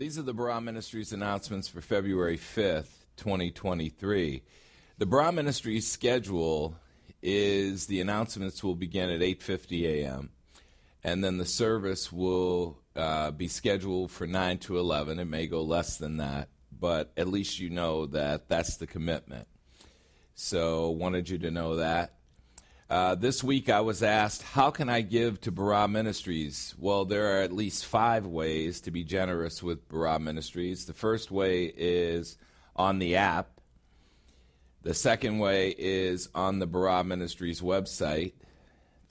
These are the Barah Ministries announcements for February 5th, 2023. The Barah Ministries schedule is the announcements will begin at 8:50 a.m. and then the service will uh, be scheduled for 9 to 11. It may go less than that, but at least you know that that's the commitment. So wanted you to know that. Uh, this week I was asked, how can I give to Barah Ministries? Well, there are at least five ways to be generous with Barah Ministries. The first way is on the app. The second way is on the Barah Ministries website.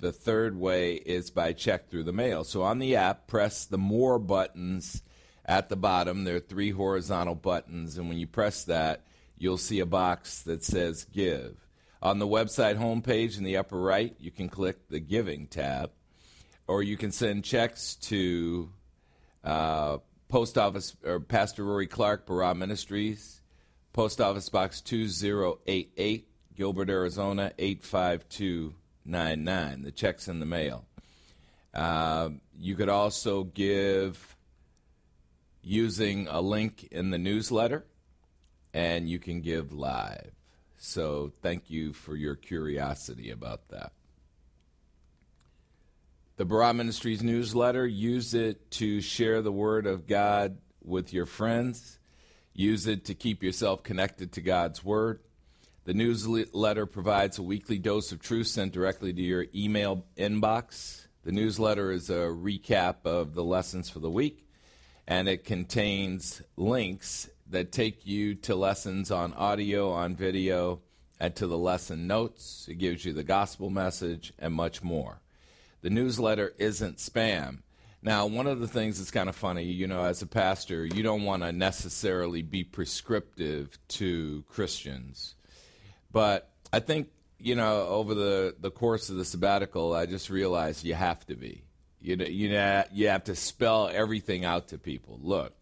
The third way is by check through the mail. So on the app, press the More buttons at the bottom. There are three horizontal buttons, and when you press that, you'll see a box that says Give. On the website homepage in the upper right, you can click the Giving tab, or you can send checks to uh, Post Office or Pastor Rory Clark, Barah Ministries, Post Office Box 2088, Gilbert, Arizona 85299. The check's in the mail. Uh, you could also give using a link in the newsletter, and you can give live. So thank you for your curiosity about that. The Barah Ministries newsletter, use it to share the Word of God with your friends. Use it to keep yourself connected to God's Word. The newsletter provides a weekly dose of truth sent directly to your email inbox. The newsletter is a recap of the lessons for the week, and it contains links that take you to lessons on audio, on video, and to the lesson notes. It gives you the gospel message and much more. The newsletter isn't spam. Now, one of the things that's kind of funny, you know, as a pastor, you don't want to necessarily be prescriptive to Christians. But I think, you know, over the, the course of the sabbatical, I just realized you have to be. You, know, you, you have to spell everything out to people. Look,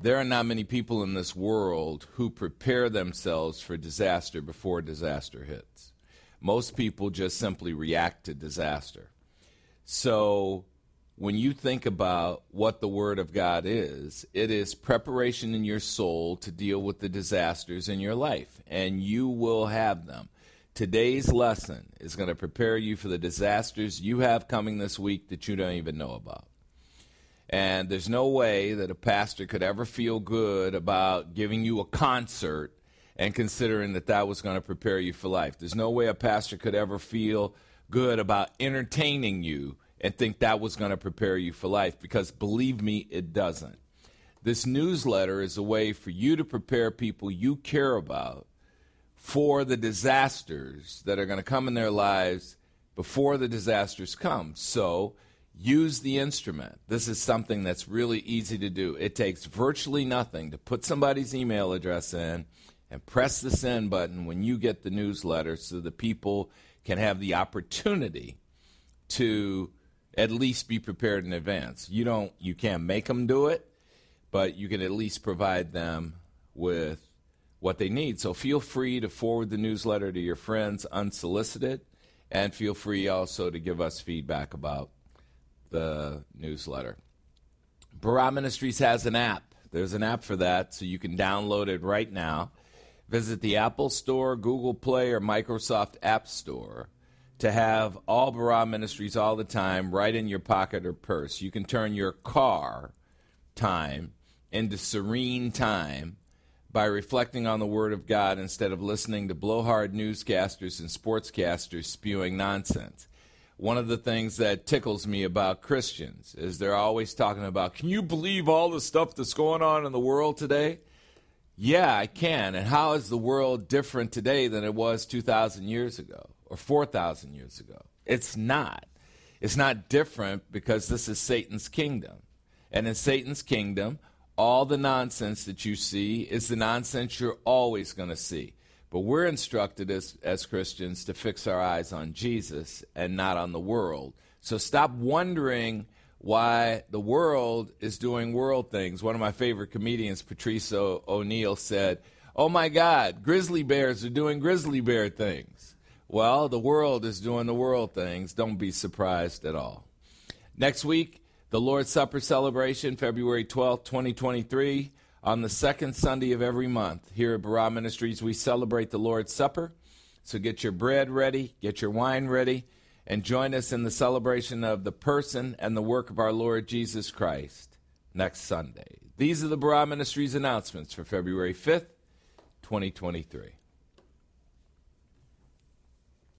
there are not many people in this world who prepare themselves for disaster before disaster hits. Most people just simply react to disaster. So, when you think about what the Word of God is, it is preparation in your soul to deal with the disasters in your life, and you will have them. Today's lesson is going to prepare you for the disasters you have coming this week that you don't even know about. And there's no way that a pastor could ever feel good about giving you a concert and considering that that was going to prepare you for life. There's no way a pastor could ever feel good about entertaining you and think that was going to prepare you for life because believe me, it doesn't. This newsletter is a way for you to prepare people you care about for the disasters that are going to come in their lives before the disasters come. So, use the instrument. This is something that's really easy to do. It takes virtually nothing to put somebody's email address in and press the send button when you get the newsletter so the people can have the opportunity to at least be prepared in advance. You don't you can't make them do it, but you can at least provide them with what they need. So feel free to forward the newsletter to your friends unsolicited and feel free also to give us feedback about the newsletter. Barah Ministries has an app. There's an app for that, so you can download it right now. Visit the Apple Store, Google Play, or Microsoft App Store to have all Barah Ministries all the time right in your pocket or purse. You can turn your car time into serene time by reflecting on the Word of God instead of listening to blowhard newscasters and sportscasters spewing nonsense one of the things that tickles me about Christians is they're always talking about, can you believe all the stuff that's going on in the world today? Yeah, I can. And how is the world different today than it was 2,000 years ago or 4,000 years ago? It's not. It's not different because this is Satan's kingdom. And in Satan's kingdom, all the nonsense that you see is the nonsense you're always going to see. But we're instructed as, as Christians to fix our eyes on Jesus and not on the world. So stop wondering why the world is doing world things. One of my favorite comedians, Patrice O'Neal, said, Oh my God, grizzly bears are doing grizzly bear things. Well, the world is doing the world things. Don't be surprised at all. Next week, the Lord's Supper celebration, February 12th, 2023, on the second Sunday of every month. Here at Barah Ministries, we celebrate the Lord's Supper. So get your bread ready, get your wine ready, and join us in the celebration of the person and the work of our Lord Jesus Christ next Sunday. These are the Barah Ministries announcements for February 5th, 2023.